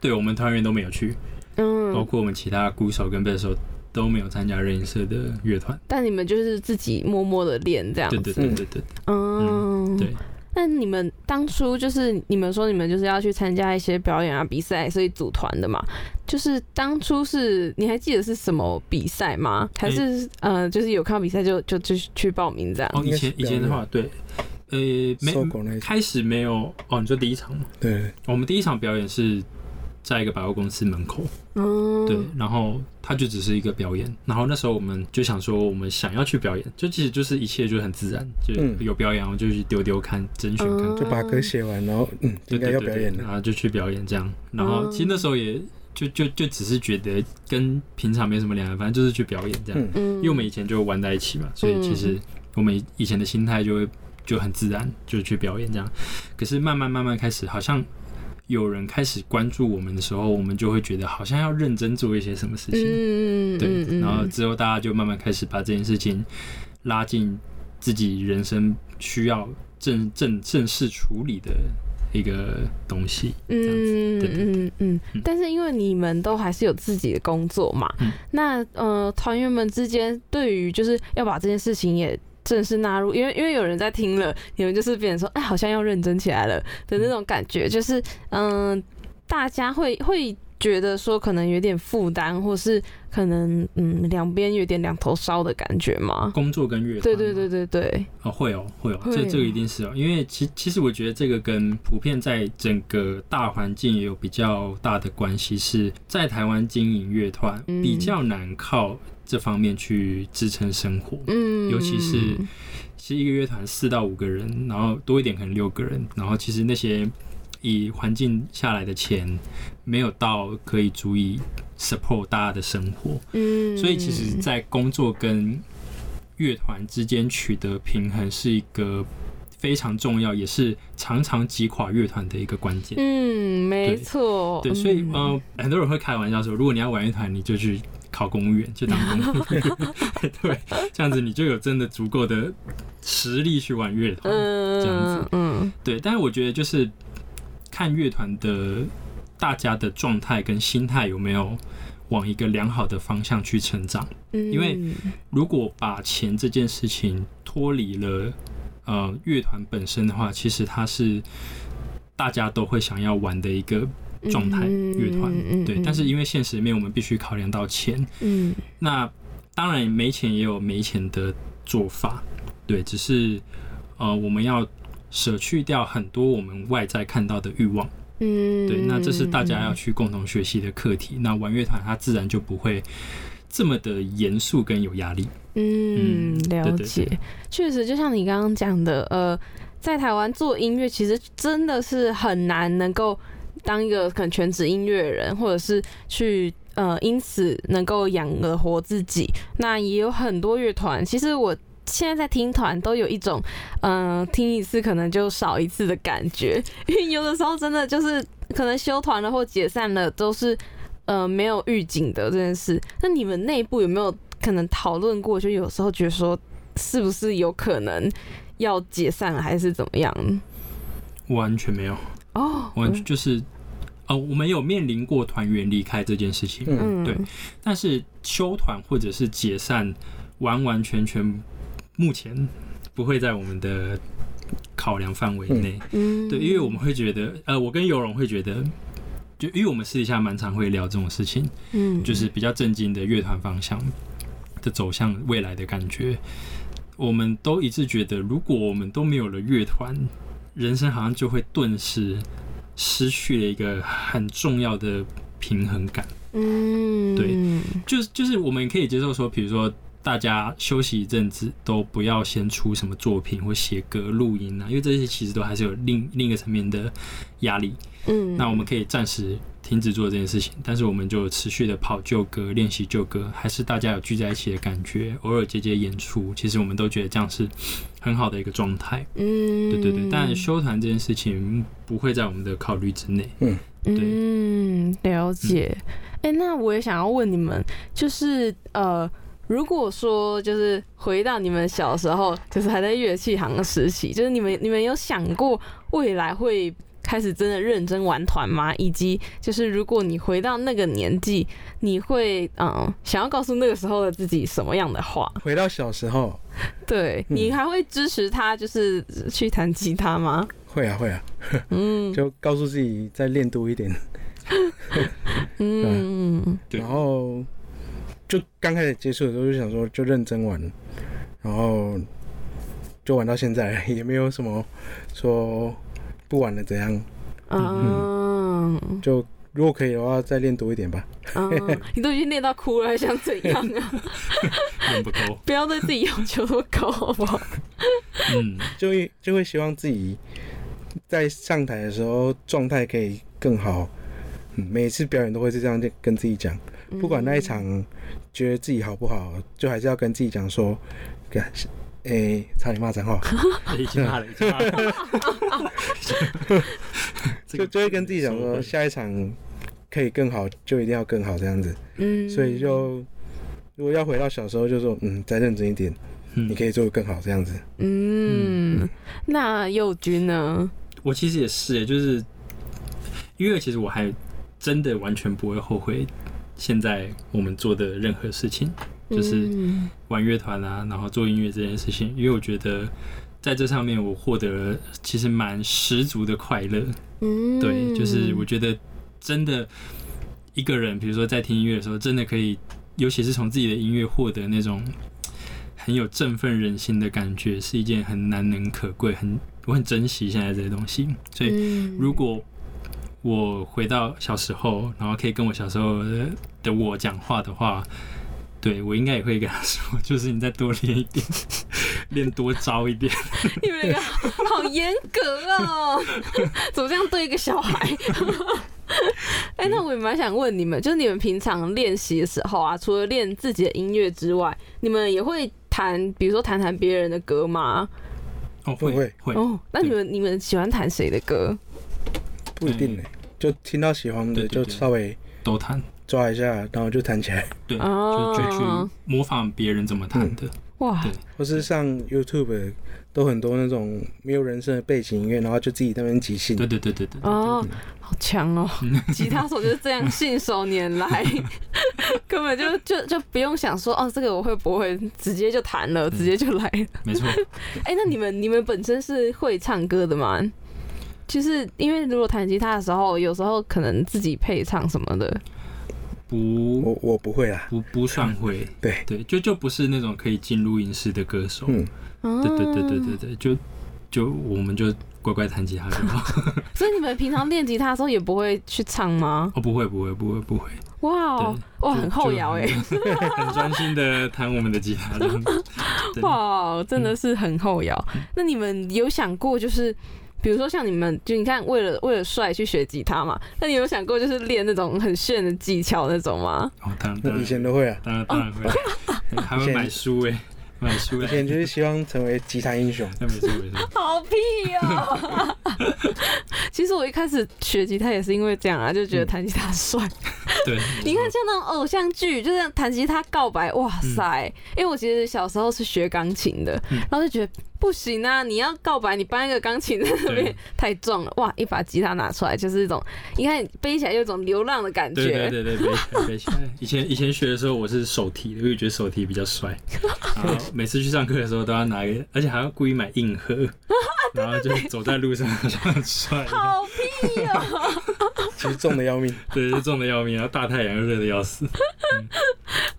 对我们团员都没有去，嗯，包括我们其他鼓手跟贝斯手。都没有参加热音社的乐团，但你们就是自己默默的练这样子。对对对对对。嗯，对。那你们当初就是你们说你们就是要去参加一些表演啊比赛，所以组团的嘛？就是当初是你还记得是什么比赛吗？还是呃，就是有看到比赛就就就去报名这样？哦，以前以前的话，对，呃，没开始没有哦，你说第一场吗？对，我们第一场表演是。在一个百货公司门口，对，然后他就只是一个表演，然后那时候我们就想说，我们想要去表演，就其实就是一切就很自然，就有表演，我就去丢丢看，甄选看，就把歌写完，然后嗯，应该要表演了，然后就去表演这样，然后其实那时候也就就就只是觉得跟平常没什么两样，反正就是去表演这样，因为我们以前就玩在一起嘛，所以其实我们以前的心态就会就很自然，就是去表演这样，可是慢慢慢慢开始好像。有人开始关注我们的时候，我们就会觉得好像要认真做一些什么事情，嗯对。然后之后大家就慢慢开始把这件事情拉进自己人生需要正正正式处理的一个东西。嗯嗯嗯。但是因为你们都还是有自己的工作嘛，那呃团员们之间对于就是要把这件事情也。正式纳入，因为因为有人在听了，你们就是别人说，哎，好像要认真起来了的那种感觉，就是嗯，大家会会觉得说可能有点负担，或是可能嗯两边有点两头烧的感觉吗？工作跟乐对对对对对，哦会哦会哦，这这个一定是哦，因为其其实我觉得这个跟普遍在整个大环境也有比较大的关系，是在台湾经营乐团比较难靠。这方面去支撑生活，嗯，尤其是其实一个乐团四到五个人，然后多一点可能六个人，然后其实那些以环境下来的钱没有到可以足以 support 大家的生活，嗯，所以其实，在工作跟乐团之间取得平衡是一个非常重要，也是常常击垮乐团的一个关键。嗯，没错，对，所以呃，很多人会开玩笑说，如果你要玩乐团，你就去。考公务员就当公务员，(laughs) 对，这样子你就有真的足够的实力去玩乐团，这样子，嗯，对。但是我觉得就是看乐团的大家的状态跟心态有没有往一个良好的方向去成长。因为如果把钱这件事情脱离了呃乐团本身的话，其实它是大家都会想要玩的一个。状态乐团对，但是因为现实里面我们必须考量到钱，嗯，那当然没钱也有没钱的做法，对，只是呃我们要舍去掉很多我们外在看到的欲望，嗯，对，那这是大家要去共同学习的课题。那玩乐团它自然就不会这么的严肃跟有压力，嗯，了解，确实就像你刚刚讲的，呃，在台湾做音乐其实真的是很难能够。当一个可能全职音乐人，或者是去呃，因此能够养得活自己，那也有很多乐团。其实我现在在听团，都有一种嗯，听一次可能就少一次的感觉，(laughs) 因为有的时候真的就是可能休团了或解散了，都是呃没有预警的这件事。那你们内部有没有可能讨论过？就有时候觉得说，是不是有可能要解散了，还是怎么样？完全没有。哦，完全就是，哦，我们有面临过团员离开这件事情，嗯，对，但是休团或者是解散，完完全全目前不会在我们的考量范围内，嗯，对，因为我们会觉得，呃，我跟尤荣会觉得，就因为我们私底下蛮常会聊这种事情，嗯，就是比较震惊的乐团方向的走向未来的感觉，我们都一致觉得，如果我们都没有了乐团，人生好像就会顿时失去了一个很重要的平衡感。嗯，对，就是就是我们可以接受说，比如说大家休息一阵子，都不要先出什么作品或写歌、录音啊，因为这些其实都还是有另另一个层面的压力。嗯，那我们可以暂时停止做这件事情，但是我们就持续的跑旧歌、练习旧歌，还是大家有聚在一起的感觉，偶尔接接演出，其实我们都觉得这样是很好的一个状态。嗯，对对对，但修团这件事情不会在我们的考虑之内。嗯，对嗯，了解。哎、那我也想要问你们，就是呃，如果说就是回到你们小时候，就是还在乐器行的时期，就是你们你们有想过未来会开始真的认真玩团吗？以及就是如果你回到那个年纪，你会嗯想要告诉那个时候的自己什么样的话？回到小时候，对你还会支持他就是去弹吉他吗？会啊会啊，嗯。(laughs) 就告诉自己再练多一点，(laughs) 嗯。然后就刚开始接触的时候就想说就认真玩，然后就玩到现在，也没有什么说不玩了怎样，嗯就如果可以的话再练多一点吧。嗯，你都已经练到哭了，还想怎样啊？练不够，不要对自己要求那么高，好不好？嗯，就会就会希望自己在上台的时候状态可以更好。嗯，每次表演都会是这样跟自己讲，不管那一场觉得自己好不好，就还是要跟自己讲说，干，诶、差点骂脏话，已经骂了，已经骂了。就 (laughs) 就会跟自己讲说，下一场可以更好，就一定要更好这样子。嗯，所以就如果要回到小时候，就说嗯，再认真一点，嗯你可以做得更好这样子。嗯，那佑君呢？我其实也是耶，就是因为其实我还真的完全不会后悔现在我们做的任何事情，就是嗯玩乐团啊，然后做音乐这件事情，因为我觉得在这上面我获得了其实蛮十足的快乐。嗯，对，就是我觉得真的一个人，比如说在听音乐的时候，真的可以，尤其是从自己的音乐获得那种很有振奋人心的感觉，是一件很难能可贵，很我很珍惜现在这些东西。所以嗯如果我回到小时候，然后可以跟我小时候的的我讲话的话，对我应该也会跟他说，(laughs) 就是你再多练一点，(laughs) 练多招一点。(laughs) 你们两个好严格哦，怎么这样对一个小孩？哎、那我也蛮想问你们，就是你们平常练习的时候啊，除了练自己的音乐之外，你们也会弹，比如说弹弹别人的歌吗？哦，会会会，哦，那你们你们喜欢弹谁的歌？不一定呢、就听到喜欢的就稍微都弹。抓一下，然后就弹起来，对，哦就就去模仿别人怎么弹的。哇，对或是上 YouTube 都很多那种没有人声的背景音乐，然后就自己在那边即兴。对对对对对。哦，好强哦！(laughs) 吉他手就是这样信手拈来，(laughs) 根本就就就不用想说哦，这个我会不会，直接就弹了，直接就来了。没错，(laughs) 哎、那你们你们本身是会唱歌的吗？就是因为如果弹吉他的时候，有时候可能自己配唱什么的。不我我不会啦，不不算会，对。对，就就不是那种可以进录音室的歌手。嗯，哦对对对对对对，就就我们就乖乖弹吉他就好。(laughs) 所以你们平常练吉他的时候也不会去唱吗？哦，不会不会不会不会，哇哦，哇，很后摇哎、很 (laughs) 很专心的弹我们的吉他 (laughs) 哇，真的是很后摇。那你们有想过，就是比如说像你们，就你看，为了为了帅去学吉他嘛？那你有想过，就是练那种很炫的技巧那种吗？哦，当然以前都会啊，当然当然会，(laughs) 还会买书哎，买书哎，以前就是希望成为吉他英雄。那 (laughs) 没错没错，好屁哦！(laughs) 其实我一开始学吉他也是因为这样啊，就觉得弹吉他帅。对，你看像那种偶像剧，就这样弹吉他告白，哇塞！因为我其实小时候是学钢琴的，嗯然后就觉得不行啊，你要告白，你搬一个钢琴在那边太重了，哇！一把吉他拿出来就是一种，你看背起来有一种流浪的感对觉。对对对，背起来背起来。以前以前学的时候我是手提的，因为觉得手提比较帅，(laughs) 每次去上课的时候都要拿一个，而且还要故意买硬盒，(laughs) 然后就走在路上好像很帅，好屁哦！(laughs) 其实重的要命。对，就重的要命，然后大太阳又热的要死。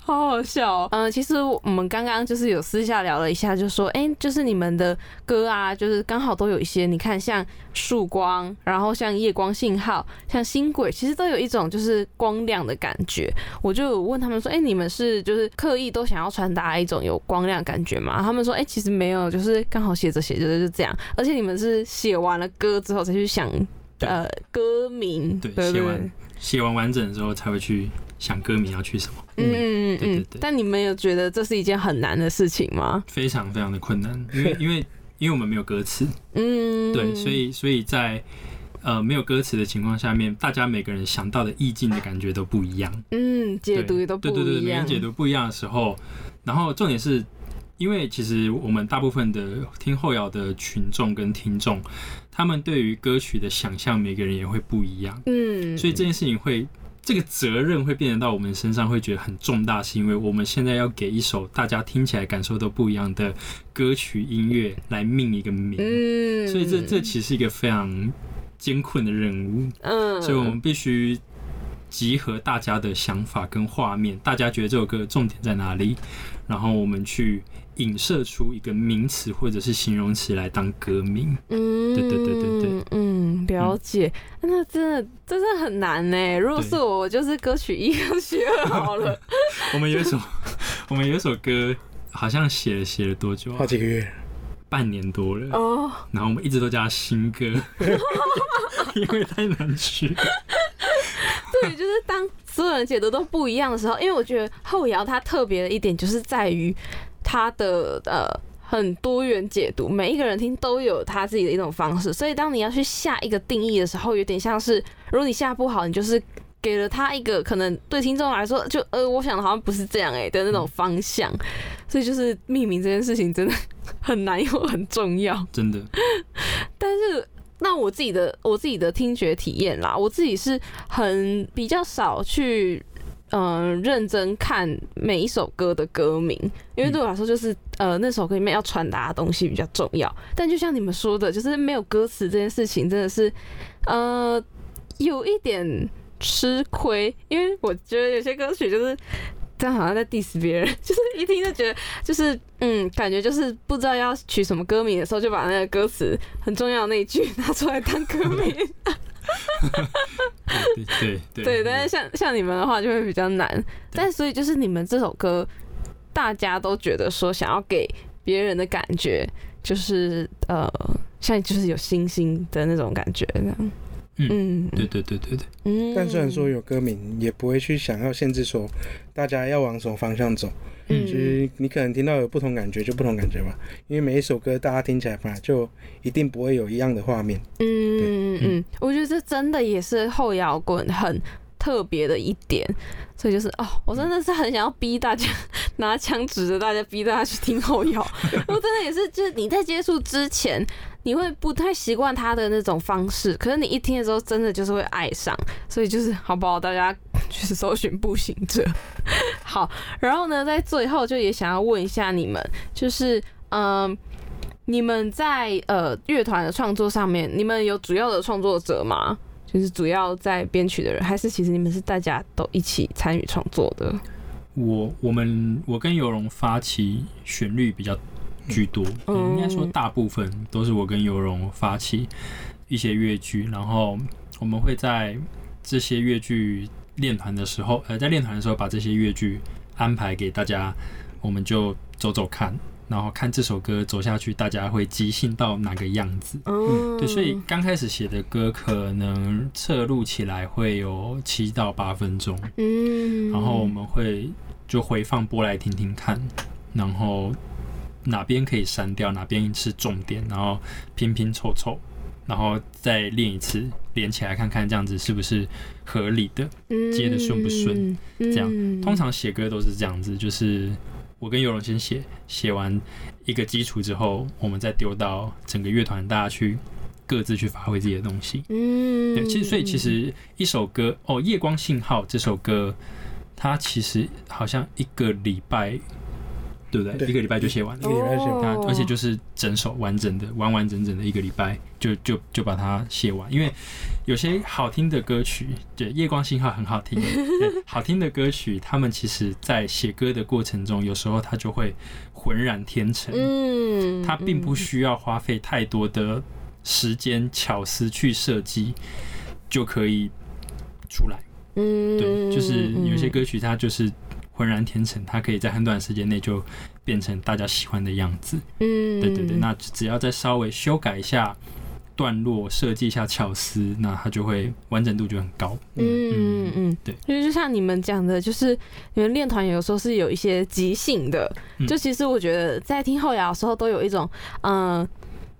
好好笑。嗯，其实我们刚刚就是有私下聊了一下，就说，哎，就是你们的歌啊，就是刚好都有一些，你看像曙光，然后像夜光信号，像星轨，其实都有一种就是光亮的感觉。我就问他们说，哎，你们是就是刻意都想要传达一种有光亮感觉吗？他们说，哎，其实没有，就是刚好写着写着就这样。而且你们是写完了歌之后才去想，呃，歌名，对，写完写完完整的时候才会去。想歌名要去什么？嗯嗯嗯。但你们有觉得这是一件很难的事情吗？非常非常的困难，因为 (laughs) 因为因为我们没有歌词。嗯。对，所以所以在呃没有歌词的情况下面，大家每个人想到的意境的感觉都不一样。嗯，解读也都不一样。对对对，每人解读不一样的时候，然后重点是，因为其实我们大部分的听后摇的群众跟听众，他们对于歌曲的想象，每个人也会不一样。嗯。所以这件事情会。这个责任会变得到我们身上，会觉得很重大，是因为我们现在要给一首大家听起来感受都不一样的歌曲音乐来命一个名，嗯，所以这这其实是一个非常艰困的任务，嗯，所以我们必须集合大家的想法跟画面，大家觉得这首歌重点在哪里，然后我们去。影射出一个名词或者是形容词来当歌名，嗯，对对对对对，嗯，了解。那真的真的很难呢。如果是我，我就是歌曲一要学好了。(laughs) 我们有一首，(laughs) 我们有一首歌，好像写了写了多久？好几个月，半年多了哦。然后我们一直都叫新歌，(laughs) 因为太难学。对，就是当所有人解读都不一样的时候，因为我觉得后摇它特别的一点就是在于。他的呃很多元解读，每一个人听都有他自己的一种方式，所以当你要去下一个定义的时候，有点像是如果你下不好，你就是给了他一个可能对听众来说，就呃，我想的好像不是这样哎的那种方向，所以就是命名这件事情真的很难又很重要，真的。但是那我自己的我自己的听觉体验啦，我自己是很比较少去。嗯，认真看每一首歌的歌名，因为对我来说，就是呃那首歌里面要传达的东西比较重要。但就像你们说的，就是没有歌词这件事情，真的是呃有一点吃亏。因为我觉得有些歌曲就是这样，好像在 diss 别人，(laughs) 就是一听就觉得就是嗯，感觉就是不知道要取什么歌名的时候，就把那个歌词很重要的那一句拿出来当歌名。对对对，但是像像你们的话就会比较难，但所以就是你们这首歌，大家都觉得说想要给别人的感觉，就是呃，像就是有星星的那种感觉这样。嗯，对对对对对。嗯，但虽然说有歌名，也不会去想要限制说大家要往什么方向走。嗯，其实你可能听到有不同感觉，就不同感觉吧。因为每一首歌大家听起来本来就一定不会有一样的画面。嗯嗯嗯，我觉得这真的也是后摇滚很特别的一点。所以就是哦，我真的是很想要逼大家 (laughs) 拿枪指着大家，逼大家去听后摇。(laughs) 我真的也是，就是你在接触之前。你会不太习惯他的那种方式，可是你一听的时候，真的就是会爱上，所以就是好不好？大家去搜寻步行者。(laughs) 好，然后呢，在最后就也想要问一下你们，就是嗯，你们在呃乐团的创作上面，你们有主要的创作者吗？就是主要在编曲的人，还是其实你们是大家都一起参与创作的？我我们我跟有容发起旋律比较。居多，应该说大部分都是我跟尤荣发起一些乐剧，然后我们会在这些乐剧练团的时候，呃，在练团的时候把这些乐剧安排给大家，我们就走走看，然后看这首歌走下去，大家会即兴到哪个样子。嗯，对，所以刚开始写的歌可能侧录起来会有七到八分钟，嗯，然后我们会就回放播来听听看，然后。哪边可以删掉，哪边是重点，然后拼拼凑凑，然后再练一次，连起来看看这样子是不是合理的，接的顺不顺？这样通常写歌都是这样子，就是我跟尤荣先写，写完一个基础之后，我们再丢到整个乐团，大家去各自去发挥自己的东西。嗯，对，其实所以其实一首歌哦，《夜光信号》这首歌，它其实好像一个礼拜。对不对？一个礼拜就写完了，而且就是整首完整的、完完整整的一个礼拜就就就把它写完。因为有些好听的歌曲，对《夜光信号》很好听，(laughs) 好听的歌曲，他们其实在写歌的过程中，有时候它就会浑然天成。嗯，它并不需要花费太多的时间巧思去设计，就可以出来。嗯，对，就是有些歌曲它就是。浑然天成，它可以在很短时间内就变成大家喜欢的样子。嗯，对对对，那只要再稍微修改一下段落，设计一下巧思，那它就会完整度就很高。嗯嗯嗯，对，因为就像你们讲的，就是你们练团有时候是有一些即兴的，就其实我觉得在听后摇的时候都有一种嗯。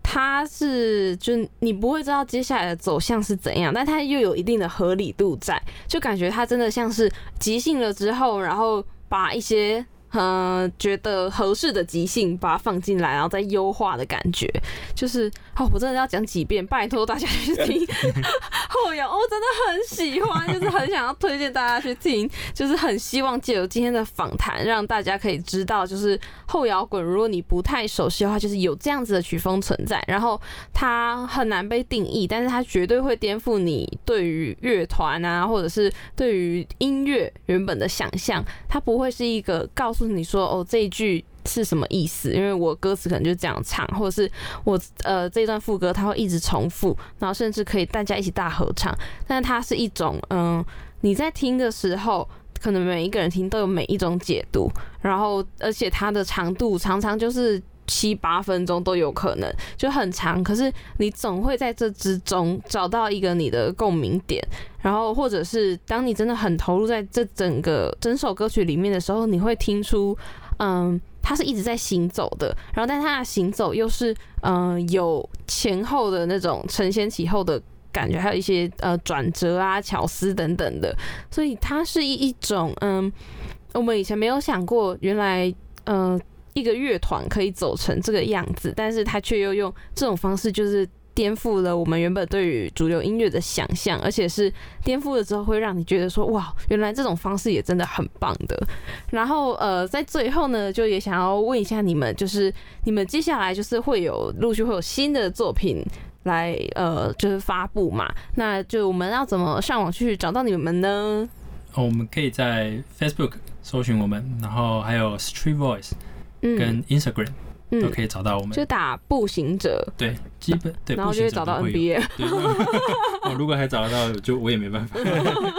它是，就你不会知道接下来的走向是怎样，但它又有一定的合理度在，就感觉它真的像是即兴了之后，然后把一些。嗯，觉得合适的即兴把它放进来，然后再优化的感觉，就是哦，我真的要讲几遍，拜托大家去听 (laughs) 后摇，我真的很喜欢，就是很想要推荐大家去听，就是很希望借由今天的访谈，让大家可以知道，就是后摇滚，如果你不太熟悉的话，就是有这样子的曲风存在，然后它很难被定义，但是它绝对会颠覆你对于乐团啊，或者是对于音乐原本的想象，它不会是一个告诉。你说哦，这一句是什么意思？因为我歌词可能就这样唱，或者是我呃这段副歌它会一直重复，然后甚至可以大家一起大合唱。但它是一种嗯，你在听的时候，可能每一个人听都有每一种解读，然后而且它的长度常常就是七八分钟都有可能，就很长。可是你总会在这之中找到一个你的共鸣点。然后，或者是当你真的很投入在这整个整首歌曲里面的时候，你会听出，嗯，它是一直在行走的。然后，但它的行走又是，嗯，有前后的那种承先启后的感觉，还有一些呃转折啊、巧思等等的。所以，它是一一种，嗯，我们以前没有想过，原来，嗯，一个乐团可以走成这个样子，但是他却又用这种方式，就是。颠覆了我们原本对于主流音乐的想象，而且是颠覆了之后会让你觉得说哇，原来这种方式也真的很棒的。然后呃，在最后呢，就也想要问一下你们，就是你们接下来就是会有陆续会有新的作品来呃，就是发布嘛？那就我们要怎么上网去找到你们呢？我们可以在 Facebook 搜寻我们，然后还有 Street Voice 跟 Instagram。都可以找到我们，就打步行者，对，基本对，然后就会找到 NBA。我，(laughs) 如果还找得到，就我也没办法。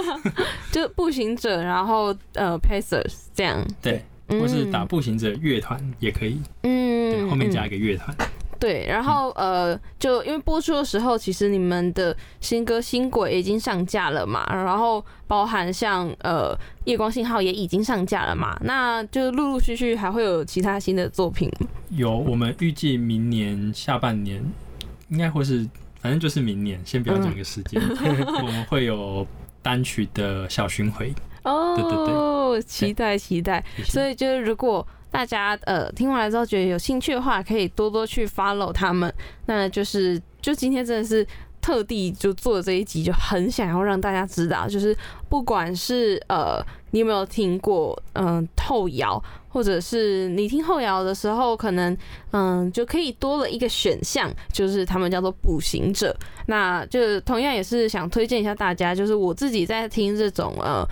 (laughs) 就步行者，然后呃，Pacers 这样，对，或是打步行者乐团也可以，嗯，后面加一个乐团。对，然后呃，就因为播出的时候，其实你们的新歌《新轨》已经上架了嘛，然后包含像呃《夜光信号》也已经上架了嘛，那就陆陆续续还会有其他新的作品。有，我们预计明年下半年应该会是，反正就是明年，先不要讲一个时间，(laughs) 我们会有单曲的小巡回。哦，对对对，期待期待。所以就是如果。大家呃听完了之后觉得有兴趣的话，可以多多去 follow 他们。那就是就今天真的是特地就做这一集，就很想要让大家知道，就是不管是呃你有没有听过嗯后摇，或者是你听后摇的时候，可能嗯就可以多了一个选项，就是他们叫做步行者。那就同样也是想推荐一下大家，就是我自己在听这种呃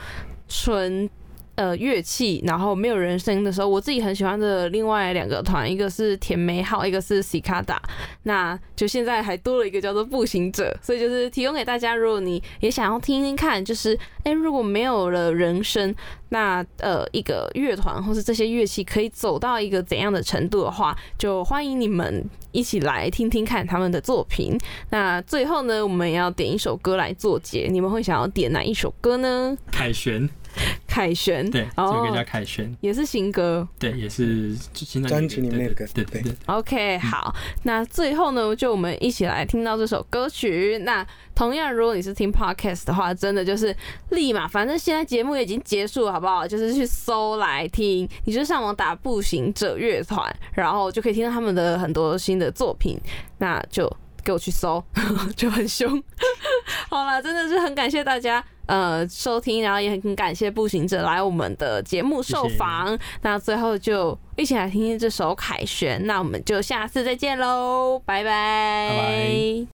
纯。呃，乐器，然后没有人声的时候，我自己很喜欢的另外两个团，一个是甜美好，一个是西卡达，那就现在还多了一个叫做步行者，所以就是提供给大家，如果你也想要听听看，就是哎，如果没有了人声，那呃，一个乐团或是这些乐器可以走到一个怎样的程度的话，就欢迎你们一起来听听看他们的作品。那最后呢，我们要点一首歌来做结，你们会想要点哪一首歌呢？凯旋。(laughs) 凯旋，对，这个叫凯旋，也是新歌，对，也是专辑里面的歌，对对对。OK，好，那最后呢，就我们一起来听到这首歌曲。那同样，如果你是听 Podcast 的话，真的就是立马，反正现在节目已经结束了，好不好？就是去搜来听，你就上网打步行者乐团，然后就可以听到他们的很多新的作品。那就给我去搜，(laughs) 就很凶。(laughs) 好了，真的是很感谢大家。呃收听，然后也很感谢步行者来我们的节目受访。那最后就一起来听听这首凯旋。那我们就下次再见喽，拜拜。